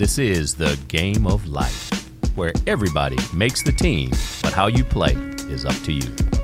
This is the game of life, where everybody makes the team, but how you play is up to you.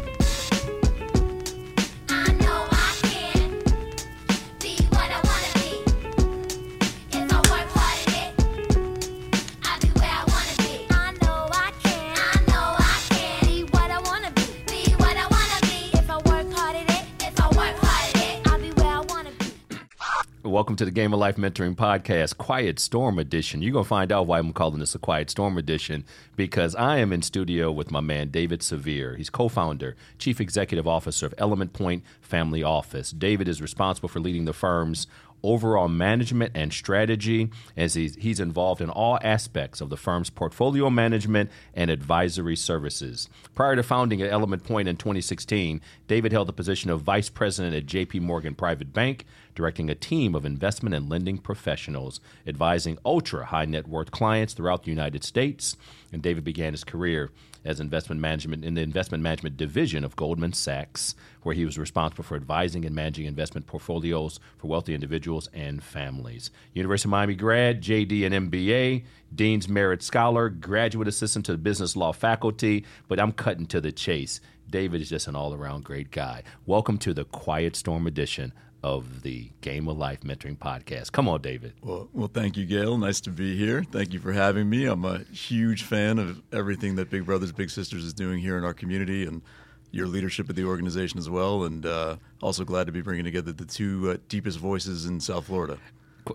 Welcome to the Game of Life Mentoring Podcast, Quiet Storm Edition. You're going to find out why I'm calling this a Quiet Storm Edition because I am in studio with my man, David Savir. He's co founder, chief executive officer of Element Pointe Family Office. David is responsible for leading the firm's overall management and strategy as he's, he's involved in all aspects of the firm's portfolio management and advisory services. Prior to founding at Element Pointe in 2016, David held the position of vice president at JP Morgan Private Bank, directing a team of investment and lending professionals, advising ultra high net worth clients throughout the United States. And David began his career as investment management in the investment management division of Goldman Sachs, where he was responsible for advising and managing investment portfolios for wealthy individuals and families. University of Miami grad, JD and MBA, Dean's Merit Scholar, graduate assistant to the business law faculty, but I'm cutting to the chase. David is just an all around great guy. Welcome to the Quiet Storm edition of the Game of Life Mentoring Podcast. Come on, David. Well, well, thank you, Gale. Nice to be here. Thank you for having me. I'm a huge fan of everything that Big Brothers Big Sisters is doing here in our community and your leadership of the organization as well. And uh, also glad to be bringing together the two uh, deepest voices in South Florida.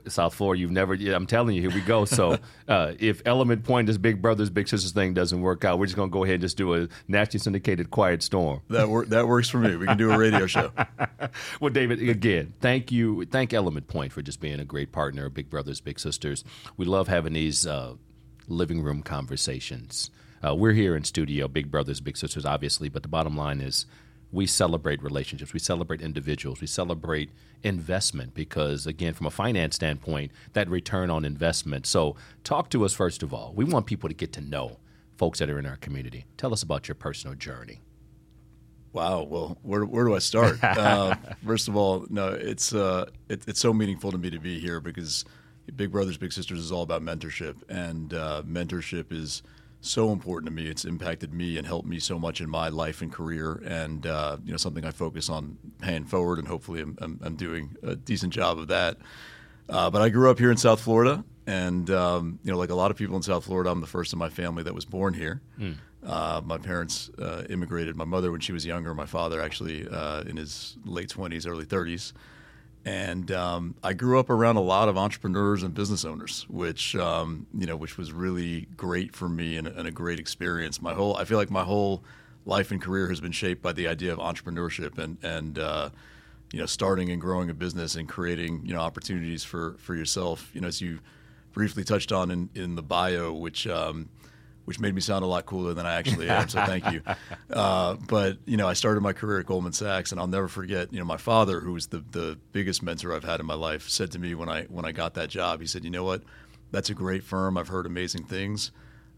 South Florida, you've never. Yeah, I'm telling you, here we go. So, uh, if Element Pointe, this Big Brothers Big Sisters thing doesn't work out, we're just going to go ahead and just do a nationally syndicated Quiet Storm. That wor- that works for me. We can do a radio show. well, David, again, thank you, thank Element Pointe for just being a great partner, Big Brothers Big Sisters. We love having these uh, living room conversations. Uh, we're here in studio, Big Brothers Big Sisters, obviously, but the bottom line is we celebrate relationships, we celebrate individuals, we celebrate investment because, again, from a finance standpoint, that return on investment. So, talk to us first of all. We want people to get to know folks that are in our community. Tell us about your personal journey. Wow. Well, where, where do I start? uh, first of all, no, it's uh, it, it's so meaningful to me to be here because Big Brothers Big Sisters is all about mentorship, and uh, mentorship is so important to me. It's impacted me and helped me so much in my life and career, and uh, you know something I focus on paying forward, and hopefully I'm, I'm, I'm doing a decent job of that. Uh, but I grew up here in South Florida, and um, you know, like a lot of people in South Florida, I'm the first in my family that was born here. Uh, my parents uh, immigrated. My mother when she was younger. My father actually uh, in his late 20s, early 30s. And um, I grew up around a lot of entrepreneurs and business owners, which um, you know, which was really great for me and, and a great experience. My whole, I feel like my whole life and career has been shaped by the idea of entrepreneurship and and uh, you know, starting and growing a business and creating you know opportunities for for yourself. You know, as you briefly touched on in, in the bio, which um, which made me sound a lot cooler than I actually am. So thank you. Uh, but you know, I started my career at Goldman Sachs, and I'll never forget. You know, my father, who was the the biggest mentor I've had in my life, said to me when I when I got that job, he said, "You know what? That's a great firm. I've heard amazing things."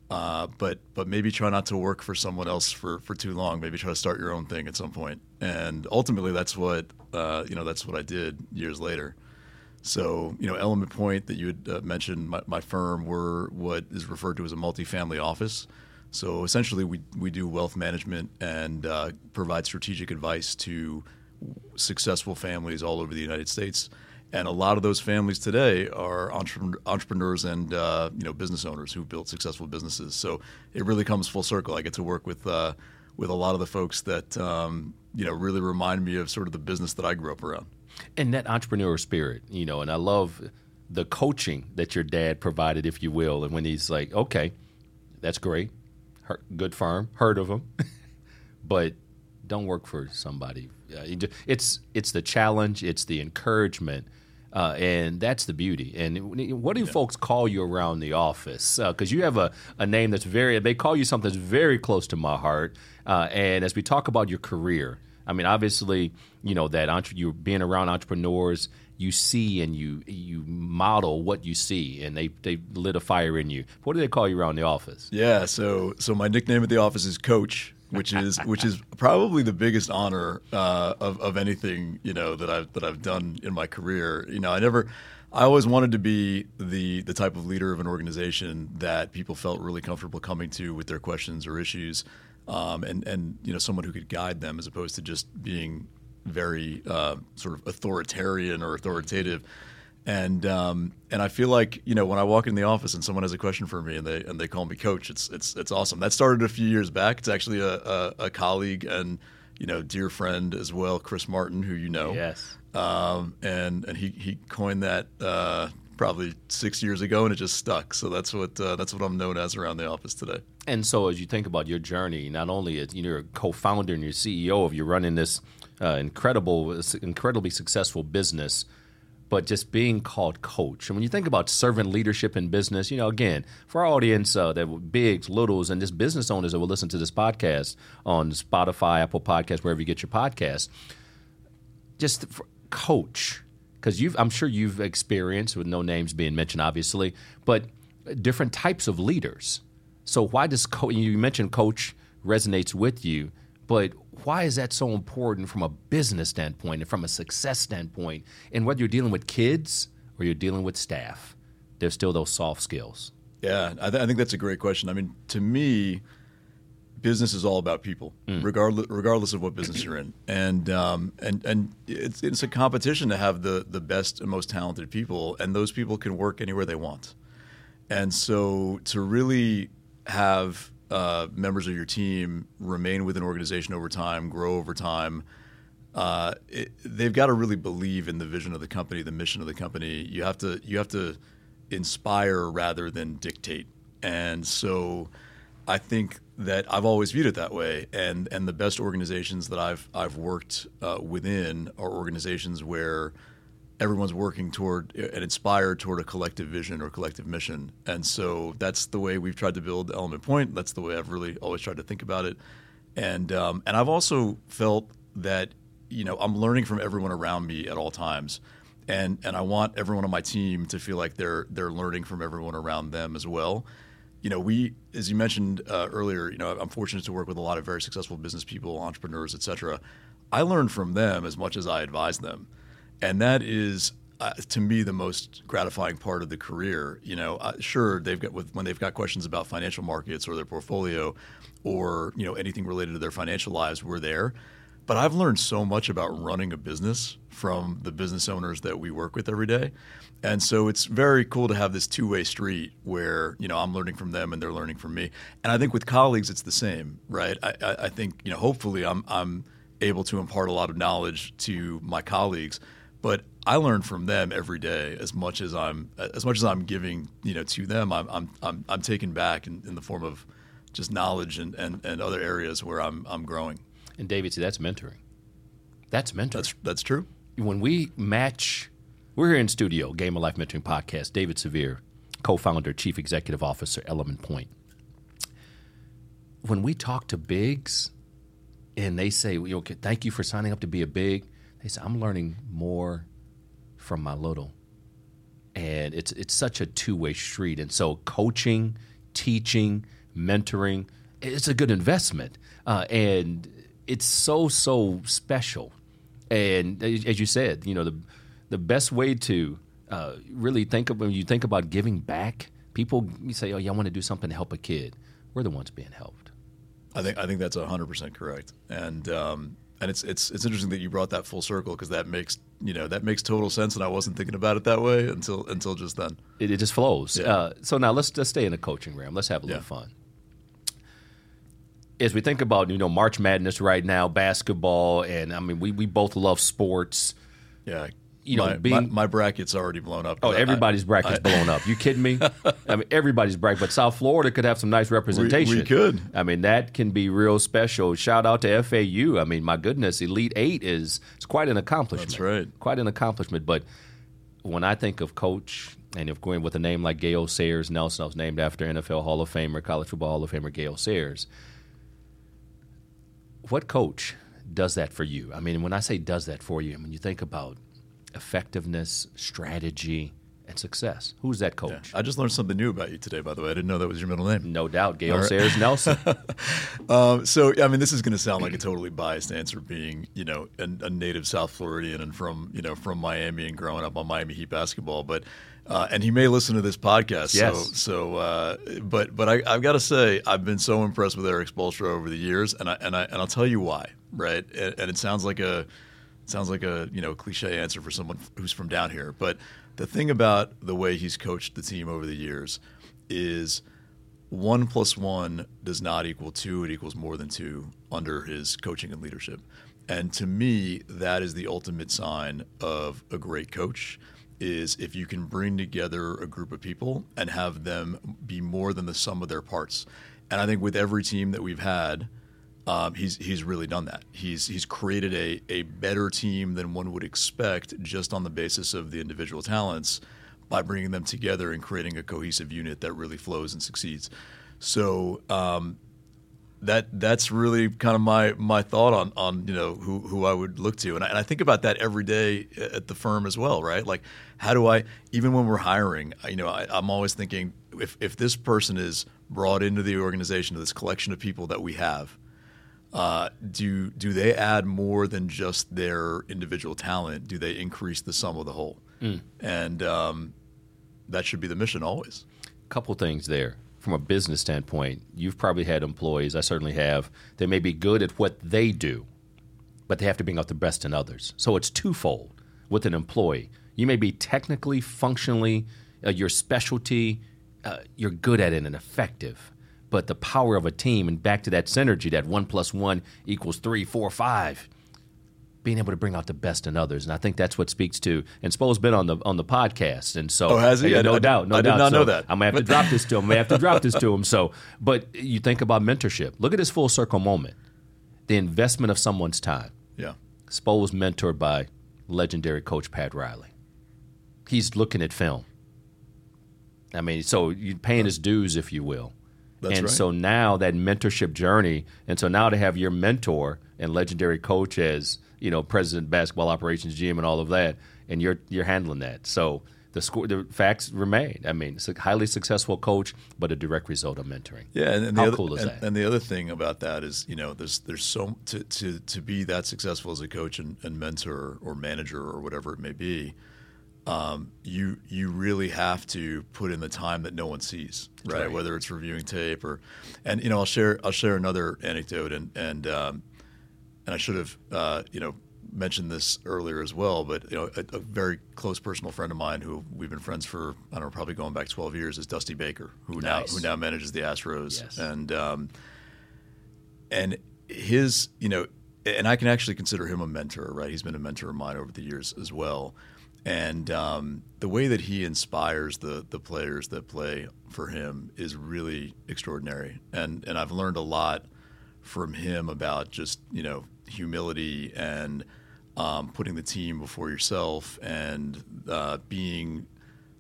Uh, but but maybe try not to work for someone else for, for too long. Maybe try to start your own thing at some point. And ultimately, that's what uh, you know. That's what I did years later. So, you know, Element Pointe that you had uh, mentioned, my, my firm, we're what is referred to as a multifamily office. So essentially, we, we do wealth management and uh, provide strategic advice to successful families all over the United States. And a lot of those families today are entrepreneur, entrepreneurs and uh, you know business owners who built successful businesses. So it really comes full circle. I get to work with uh, with a lot of the folks that um, you know really remind me of sort of the business that I grew up around. And that entrepreneurial spirit, you know, and I love the coaching that your dad provided, if you will. And when he's like, okay, that's great, good firm, heard of them, but don't work for somebody. Uh, it's it's the challenge, it's the encouragement. Uh, and that's the beauty. And what do folks call you around the office? Because you have a, a name that's very, they call you something that's very close to my heart. Uh, and as we talk about your career, I mean, obviously, you know that entre- you being around entrepreneurs, you see and you you model what you see, and they they lit a fire in you. What do they call you around the office? Yeah, so so my nickname at the office is Coach, which is which is probably the biggest honor uh, of of anything you know that I've that I've done in my career. You know, I never. I always wanted to be the the type of leader of an organization that people felt really comfortable coming to with their questions or issues, um, and and you know someone who could guide them as opposed to just being very uh, sort of authoritarian or authoritative. And um, and I feel like you know when I walk in the office and someone has a question for me and they and they call me coach, it's it's it's awesome. That started a few years back. It's actually a, a, a colleague and you know dear friend as well, Chris Martin, who you know. Yes. Um, and and he, he coined that uh, probably six years ago, and it just stuck. So that's what uh, that's what I'm known as around the office today. And so, as you think about your journey, not only as you're a co-founder and you're CEO of, you're running this uh, incredible, incredibly successful business, but just being called coach. And when you think about servant leadership in business, you know, again, for our audience, uh, that bigs, littles, and just business owners that will listen to this podcast on Spotify, Apple Podcasts, wherever you get your podcast, just coach because you've i'm sure you've experienced with no names being mentioned obviously but different types of leaders. So why does co- you mentioned coach resonates with you but why is that so important from a business standpoint and from a success standpoint? And whether you're dealing with kids or you're dealing with staff there's still those soft skills. Yeah, I, th- I think that's a great question. I mean, to me, business is all about people, regardless regardless of what business you're in, and um, and and it's it's a competition to have the the best and most talented people, and those people can work anywhere they want, and so to really have uh, members of your team remain with an organization over time, grow over time. Uh, it, they've got to really believe in the vision of the company, the mission of the company. You have to you have to inspire rather than dictate. And so I think that I've always viewed it that way. And and the best organizations that I've I've worked uh, within are organizations where everyone's working toward and inspired toward a collective vision or collective mission. And so that's the way we've tried to build Element Pointe. That's the way I've really always tried to think about it. And um, and I've also felt that you know I'm learning from everyone around me at all times and and I want everyone on my team to feel like they're they're learning from everyone around them as well. You know, we, as you mentioned uh, earlier, you know, I'm fortunate to work with a lot of very successful business people, entrepreneurs, et cetera. I learn from them as much as I advise them, and that is. Uh, to me, the most gratifying part of the career, you know, uh, sure they've got with, when they've got questions about financial markets or their portfolio, or you know anything related to their financial lives, we're there. But I've learned so much about running a business from the business owners that we work with every day. And so it's very cool to have this two-way street where, you know, I'm learning from them and they're learning from me. And I think with colleagues it's the same, right? I, I, think, you know, hopefully I'm I'm able to impart a lot of knowledge to my colleagues, but I learn from them every day as much as I'm as much as I'm giving, you know, to them, I'm I'm I'm, I'm taken back in, in the form of just knowledge and, and, and other areas where I'm I'm growing. And david see that's mentoring that's mentoring That's that's true. when we match, we're here in studio, Game of Life Mentoring Podcast. David Savir, co-founder, chief executive officer, Element Pointe. When we talk to bigs, and they say, okay, thank you for signing up to be a big," they say, "I'm learning more from my little," and it's it's such a two way street. And so, coaching, teaching, mentoring, it's a good investment, uh, and it's so so special. And as you said, you know the the best way to uh, really think of when you think about giving back, people you say, "Oh, yeah, I want to do something to help a kid." We're the ones being helped. I think I think that's hundred percent correct, and um, and it's it's it's interesting that you brought that full circle because that makes you know that makes total sense, and I wasn't thinking about it that way until until just then. It, it just flows. Yeah. Uh, so now let's just stay in the coaching realm. Let's have a little Yeah. fun. As we think about you know March Madness right now, basketball, and I mean we we both love sports. Yeah, You know, my, being- my, my bracket's already blown up. Oh, I- everybody's bracket's blown up. You kidding me? I mean, everybody's bracket, but South Florida could have some nice representation. We could. I mean, that can be real special. Shout out to FAU. I mean, my goodness, Elite Eight is it's quite an accomplishment. That's right. Quite an accomplishment. But when I think of coach, and if going with a name like Gale Sayers Nelson, I was named after NFL Hall of Famer, College Football Hall of Famer Gale Sayers. What coach does that for you? I mean, when I say does that for you, I mean you think about effectiveness, strategy, and success. Who's that Yeah. coach? I just learned something new about you today, by the way. I didn't know that was your middle name. No doubt, Gale All right. Sayers Nelson. Um, so, I mean, this is going to sound like a totally biased answer, being you know a, a native South Floridian and from you know from Miami and growing up on Miami Heat basketball. But uh, and he may listen to this podcast. Yes. So, so uh, but but I, I've got to say I've been so impressed with Erik Spoelstra over the years, and I and I and I'll tell you why. Right, and, and it sounds like a sounds like a you know cliche answer for someone who's from down here, but the thing about the way he's coached the team over the years is one plus one does not equal two. It equals more than two under his coaching and leadership. And to me, that is the ultimate sign of a great coach is if you can bring together a group of people and have them be more than the sum of their parts. And I think with every team that we've had, um, he's he's really done that. He's he's created a a better team than one would expect just on the basis of the individual talents by bringing them together and creating a cohesive unit that really flows and succeeds. So um, that that's really kind of my my thought on on you know who who I would look to, and I, and I think about that every day at the firm as well, right? Like how do I even when we're hiring, you know, I, I'm always thinking if if this person is brought into the organization, to this collection of people that we have. Uh, do do they add more than just their individual talent? Do they increase the sum of the whole? And um, that should be the mission always. couple things there. From a business standpoint, you've probably had employees, I certainly have, they may be good at what they do, but they have to bring out the best in others. So it's twofold with an employee. You may be technically, functionally, uh, your specialty, uh, you're good at it and effective. But the power of a team, and back to that synergy, that one plus one equals three, four, five, being able to bring out the best in others, and I think that's what speaks to. And Spo's been on the on the podcast, and so Oh, has he? I- no I- doubt, no I did doubt. not know that. I'm gonna have to drop this to him. I may have to drop this to him. So, but you think about mentorship. Look at this full circle moment. The investment of someone's time. Yeah. Spo was mentored by legendary coach Pat Riley. He's looking at film. I mean, so you're paying his dues, if you will. That's and right. so now that mentorship journey, and so now to have your mentor and legendary coach as you know president, basketball operations GM, and all of that, and you're you're handling that. So the score, the facts remain. I mean, it's a highly successful coach, but a direct result of mentoring. Yeah, and, and the How other, cool is and, that? and the other thing about that is, you know, there's there's so to to, to be that successful as a coach and, and mentor or manager or whatever it may be, um, you you really have to put in the time that no one sees, right? right. Whether it's reviewing tape or, and you know, I'll share I'll share another anecdote and and um, and I should have uh, you know mentioned this earlier as well, but you know, a, a very close personal friend of mine who we've been friends for I don't know probably going back 12 years is Dusty Baker, who now who now manages the Astros, Yes. and um, and his you know, and I can actually consider him a mentor, right? He's been a mentor of mine over the years as well. And um, the way that he inspires the the players that play for him is really extraordinary. And and I've learned a lot from him about just you know humility and um, putting the team before yourself and uh, being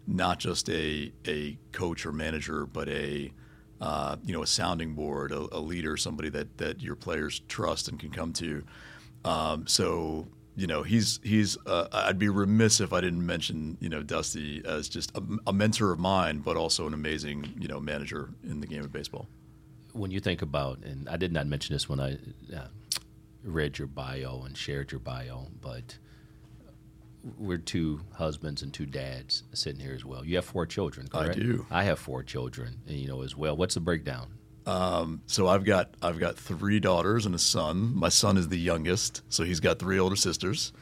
not just a a coach or manager, but a uh, you know a sounding board, a, a leader, somebody that that your players trust and can come to. Um, so you know he's he's uh, I'd be remiss if I didn't mention you know Dusty as just a, a mentor of mine, but also an amazing you know manager in the game of baseball. when you think about, and I did not mention this when I uh, read your bio and shared your bio, but we're two husbands and two dads sitting here as well. You have four children, I correct? do. I have four children, and you know as well. What's the breakdown? So I've got I've got three daughters and a son. My son is the youngest, so he's got three older sisters.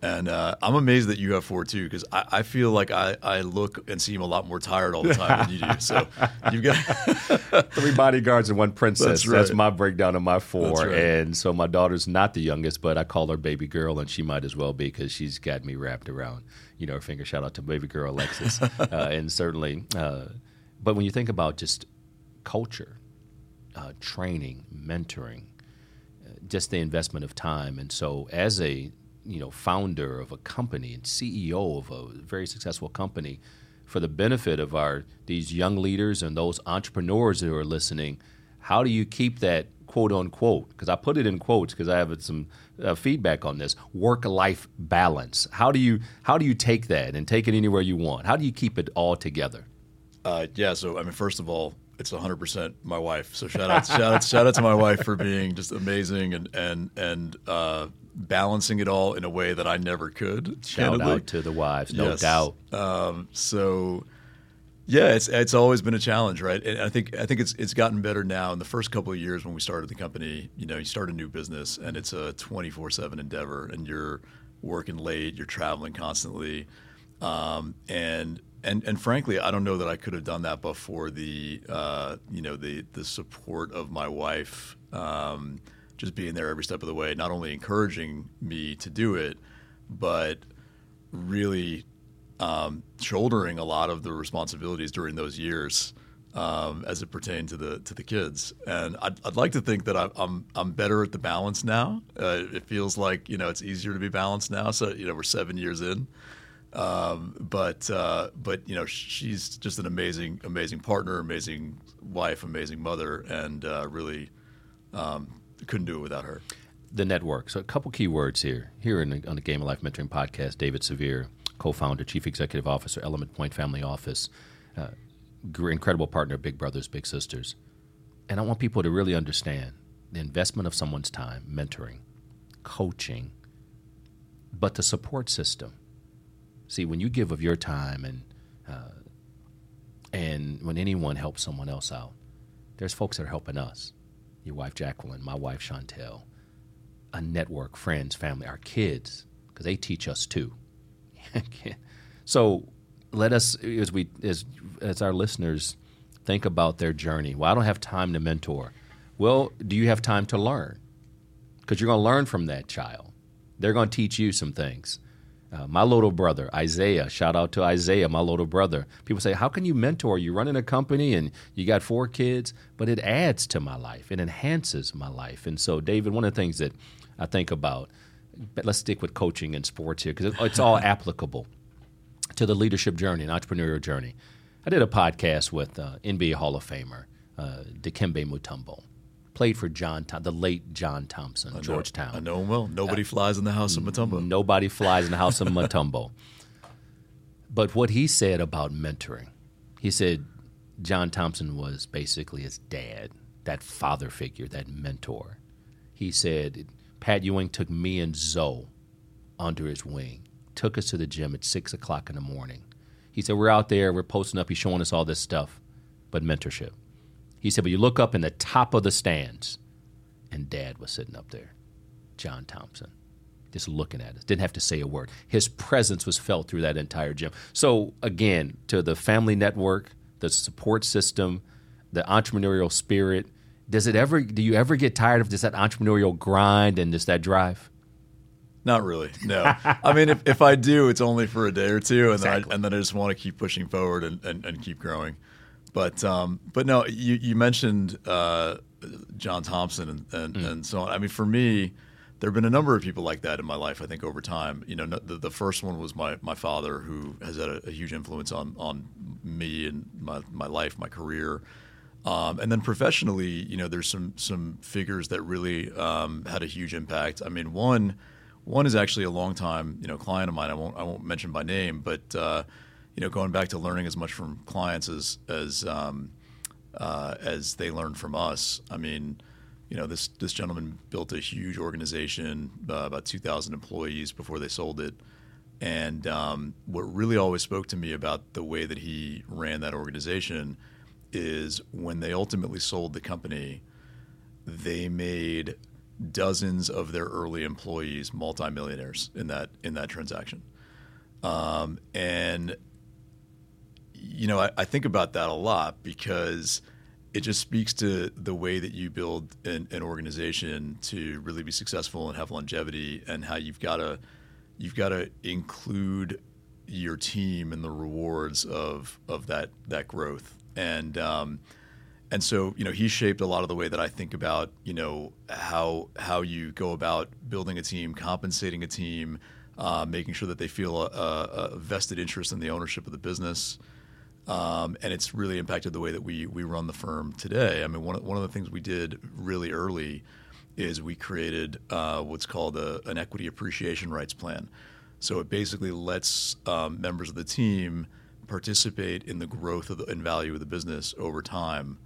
And uh, I'm amazed that you have four too, because I, I feel like I, I look and seem a lot more tired all the time than you do. So you've got Three bodyguards and one princess. That's That's, my breakdown of my four. Right. And so my daughter's not the youngest, but I call her baby girl, and she might as well be because she's got me wrapped around, you know, her finger. Shout out to baby girl Alexis, uh, and certainly. Uh, but when you think about just culture, uh, training, mentoring, uh, just the investment of time, and so as a you know founder of a company and CEO of a very successful company, for the benefit of our these young leaders and those entrepreneurs who are listening, how do you keep that quote unquote, because I put it in quotes because I have some uh, feedback on this work life balance. How do you how do you take that and take it anywhere you want? How do you keep it all together? Uh, yeah. So I mean, first of all, it's 100 percent my wife. So shout out, shout out, shout out to my wife for being just amazing and and and uh, balancing it all in a way that I never could. Shout candidly. out to the wives, no Yes. doubt. Um, so yeah, it's it's always been a challenge, right? And I think I think it's it's gotten better now. In the first couple of years when we started the company, you know, you start a new business and it's a 24/7 endeavor, and you're working late, you're traveling constantly, um, and and and frankly, I don't know that I could have done that before the uh, you know the the support of my wife. Um, just being there every step of the way, not only encouraging me to do it, but really um, shouldering a lot of the responsibilities during those years um, as it pertained to the to the kids. And I'd, I'd like to think that I, I'm I'm better at the balance now. Uh, it feels like you know it's easier to be balanced now. So you know we're seven years in. Um, but uh, but you know she's just an amazing amazing partner, amazing wife, amazing mother, and uh, really um, couldn't do it without her. the network. So a couple key words here. Here the, on the Game of Life Mentoring Podcast, David Savir, co-founder, chief executive officer, Element Pointe Family Office, uh, incredible partner, Big Brothers Big Sisters. And I want people to really understand the investment of someone's time, mentoring, coaching, but the support system. See, when you give of your time and uh, and when anyone helps someone else out, there's folks that are helping us. Your wife Jacqueline, my wife Chantel, a network, friends, family, our kids, because they teach us too. so let us, as we, as as our listeners think about their journey. Well, I don't have time to mentor. Well, do you have time to learn? Because you're going to learn from that child. They're going to teach you some things. Uh, my little brother, Isaiah, shout out to Isaiah, my little brother. People say, How can you mentor? You're running a company and you got four kids, but it adds to my life, it enhances my life. And so, David, one of the things that I think about, but let's stick with coaching and sports here because it's all applicable to the leadership journey and entrepreneurial journey. I did a podcast with uh, NBA Hall of Famer uh, Dikembe Mutombo. Played for John, Thom- the late John Thompson, Georgetown. I know him well. Nobody uh, flies in the house of Mutombo. Nobody flies in the house of Mutombo. But what he said about mentoring, he said John Thompson was basically his dad, that father figure, that mentor. He said Pat Ewing took me and Zo under his wing, took us to the gym at six o'clock in the morning. He said, We're out there, we're posting up, he's showing us all this stuff, but mentorship. He said, But you look up in the top of the stands, and dad was sitting up there, John Thompson just looking at us. Didn't have to say a word. His presence was felt through that entire gym. So again, to the family network, the support system, the entrepreneurial spirit. Does it ever? Do you ever get tired of just that entrepreneurial grind and just that drive? Not really. No. I mean, if, if I do, it's only for a day or two, and Exactly. then I, and then I just want to keep pushing forward and, and, and keep growing. But um, but no, you you mentioned uh, John Thompson and and, and so on. I mean, for me, there have been a number of people like that in my life. I think over time, you know, the, the first one was my my father, who has had a, a huge influence on on me and my my life, my career. Um, and then professionally, you know, there's some some figures that really um, had a huge impact. I mean, one one is actually a long time, you know, client of mine. I won't I won't mention by name, but uh, you know, going back to learning as much from clients as as um, uh, as they learn from us. I mean, you know, this this gentleman built a huge organization, uh, about 2,000 employees before they sold it. And um, what really always spoke to me about the way that he ran that organization is when they ultimately sold the company, they made dozens of their early employees multimillionaires in that in that transaction. Um, and you know, I, I think about that a lot because it just speaks to the way that you build an, an organization to really be successful and have longevity, and how you've got to you've got to include your team in the rewards of of that that growth. And um, and so you know he shaped a lot of the way that I think about you know how how you go about building a team, compensating a team, uh, making sure that they feel a, a vested interest in the ownership of the business. Um, and it's really impacted the way that we we run the firm today. I mean, one of, one of the things we did really early is we created uh, what's called a, an equity appreciation rights plan. So it basically lets um, members of the team participate in the growth of the, and value of the business over time,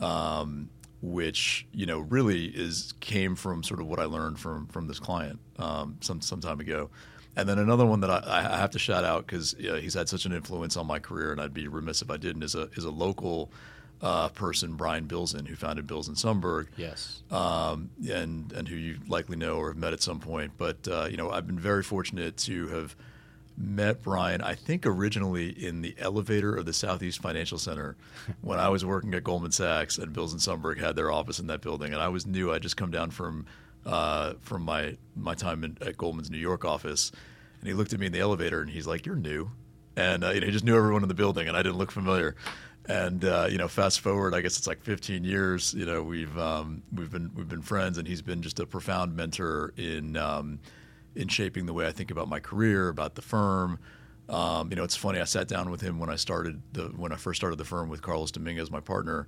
um, which you know really is came from sort of what I learned from from this client um, some some time ago. And then another one that I, I have to shout out because he's had such an influence on my career, and I'd be remiss if I didn't. Is a is a local uh, person, Brian Bilzin, who founded Bilzin Sumberg Yes. um, and and who you likely know or have met at some point. But uh, you know, I've been very fortunate to have met Brian. I think originally in the elevator of the Southeast Financial Center when I was working at Goldman Sachs, and Bilzin Sumberg had their office in that building, and I was new. I'd just come down from uh, from my my time in, at Goldman's New York office, and he looked at me in the elevator, and he's like, "You're new." And uh, you know, he just knew everyone in the building, and I didn't look familiar. And uh, you know, fast forward, I guess it's like 15 years. You know, we've um, we've been we've been friends, and he's been just a profound mentor in um, in shaping the way I think about my career, about the firm. Um, you know, it's funny. I sat down with him when I started the when I first started the firm with Carlos Dominguez, my partner,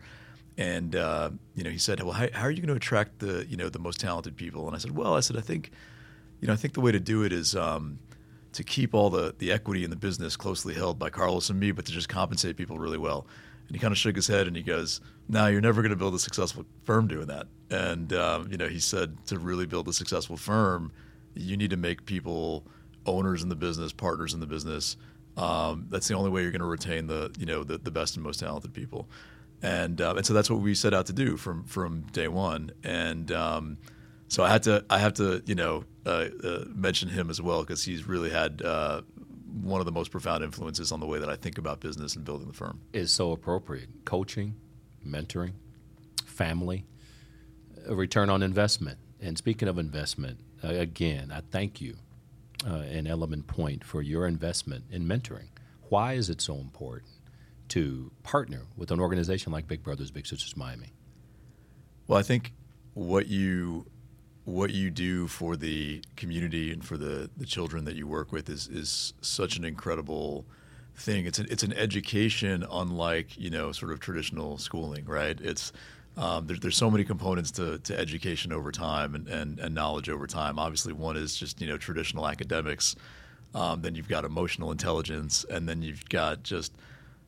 and uh, you know, he said, "Well, how, how are you going to attract the you know the most talented people?" And I said, "Well, I said I think, you know, I think the way to do it is." Um, to keep all the, the equity in the business closely held by Carlos and me, but to just compensate people really well. And he kind of shook his head and he goes, "No, you're never going to build a successful firm doing that." And um, you know, he said to really build a successful firm, you need to make people owners in the business, partners in the business. Um, that's the only way you're going to retain the you know the, the best and most talented people. And uh, and so that's what we set out to do from from day one. And um, so I had to I have to you know uh, uh, mention him as well because he's really had uh, one of the most profound influences on the way that I think about business and building the firm. Is so appropriate. Coaching, mentoring, family, a return on investment. And speaking of investment, uh, again, I thank you, uh, and Element Pointe, for your investment in mentoring. Why is it so important to partner with an organization like Big Brothers Big Sisters Miami? Well, I think what you what you do for the community and for the, the children that you work with is is such an incredible thing. It's an it's an education unlike you know sort of traditional schooling, right? It's um, there's there's so many components to, to education over time and, and, and knowledge over time. Obviously, one is just you know traditional academics. Um, then you've got emotional intelligence, and then you've got just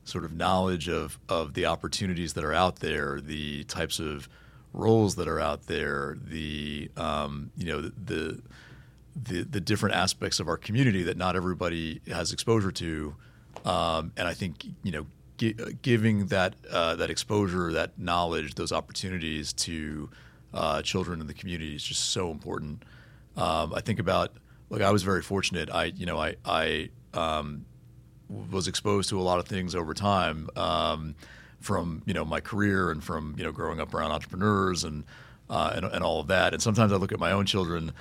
sort of knowledge of of the opportunities that are out there, the types of roles that are out there, the um, you know the, the the different aspects of our community that not everybody has exposure to, um, and I think you know gi- giving that uh, that exposure, that knowledge, those opportunities to uh, children in the community is just so important. Um, I think about look, I was very fortunate. I you know I I um, was exposed to a lot of things over time um, from you know my career and from you know growing up around entrepreneurs and, uh, and and all of that. And sometimes I look at my own children,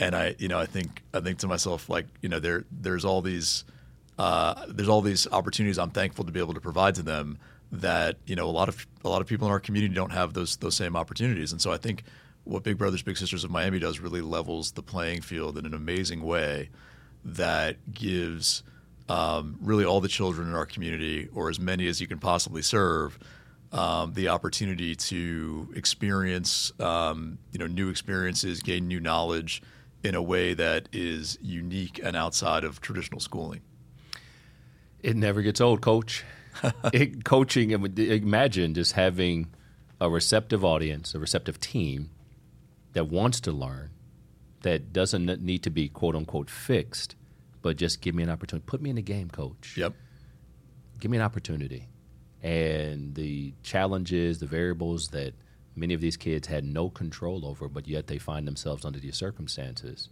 and I you know I think I think to myself like you know there there's all these uh, there's all these opportunities I'm thankful to be able to provide to them that you know a lot of a lot of people in our community don't have those those same opportunities. And so I think what Big Brothers Big Sisters of Miami does really levels the playing field in an amazing way that gives um, really all the children in our community, or as many as you can possibly serve, um, the opportunity to experience um, you know new experiences, gain new knowledge in a way that is unique and outside of traditional schooling. It never gets old, Coach. it, coaching, imagine just having a receptive audience, a receptive team that wants to learn, that doesn't need to be quote unquote fixed, but just give me an opportunity. Put me in the game, Coach. Yep. Give me an opportunity. And the challenges, the variables that many of these kids had no control over, but yet they find themselves under these circumstances,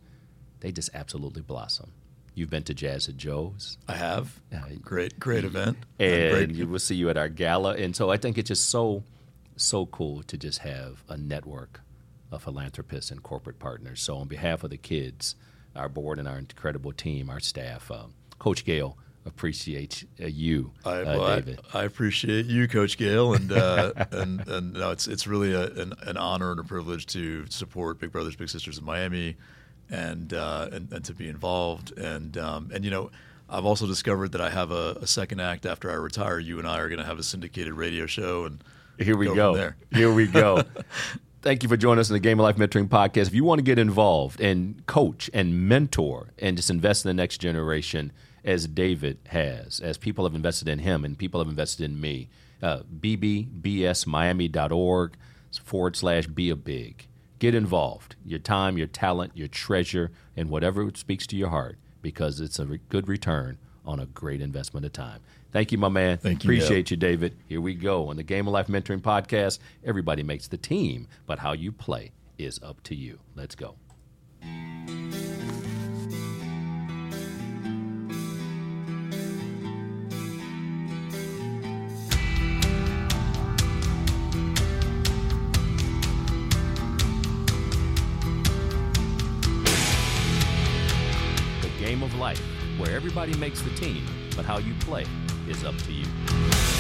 they just absolutely blossom. You've been to Jazz at Joe's. I have. Yeah. Great, great event. and great. you will see you at our gala. And so I think it's just so so cool to just have a network of philanthropists and corporate partners. So on behalf of the kids, our board and our incredible team, our staff, um, Coach Gale appreciates uh, you, I, uh, well, I- David. I, appreciate you, Coach Gale, and uh, and and no, it's it's really a, an, an honor and a privilege to support Big Brothers Big Sisters of Miami, and uh, and, and to be involved, and um, and you know, I've also discovered that I have a, a second act after I retire. You and I are going to have a syndicated radio show, and Here we go go. Here we go. Thank you for joining us in the Game of Life Mentoring Podcast. If you want to get involved and coach and mentor and just invest in the next generation, as David has, as people have invested in him and people have invested in me, uh, bbbsmiami.org forward slash be a big. Get involved. Your time, your talent, your treasure, and whatever speaks to your heart because it's a re- good return on a great investment of time. Thank you, my man. Thank you, Appreciate you, David. Here we go. On the Game of Life Mentoring Podcast, everybody makes the team, but how you play is up to you. Let's go. Everybody makes the team, but how you play is up to you.